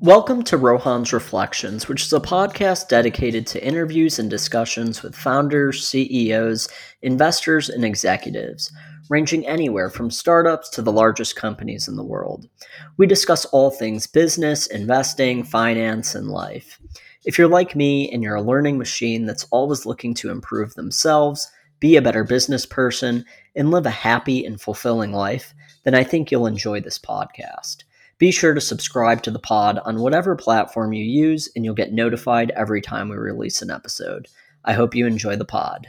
Welcome to Rohan's Reflections, which is a podcast dedicated to interviews and discussions with founders, CEOs, investors, and executives, ranging anywhere from startups to the largest companies in the world. We discuss all things business, investing, finance, and life. If you're like me and you're a learning machine that's always looking to improve themselves, be a better business person, and live a happy and fulfilling life, then I think you'll enjoy this podcast. Be sure to subscribe to the pod on whatever platform you use, and you'll get notified every time we release an episode. I hope you enjoy the pod.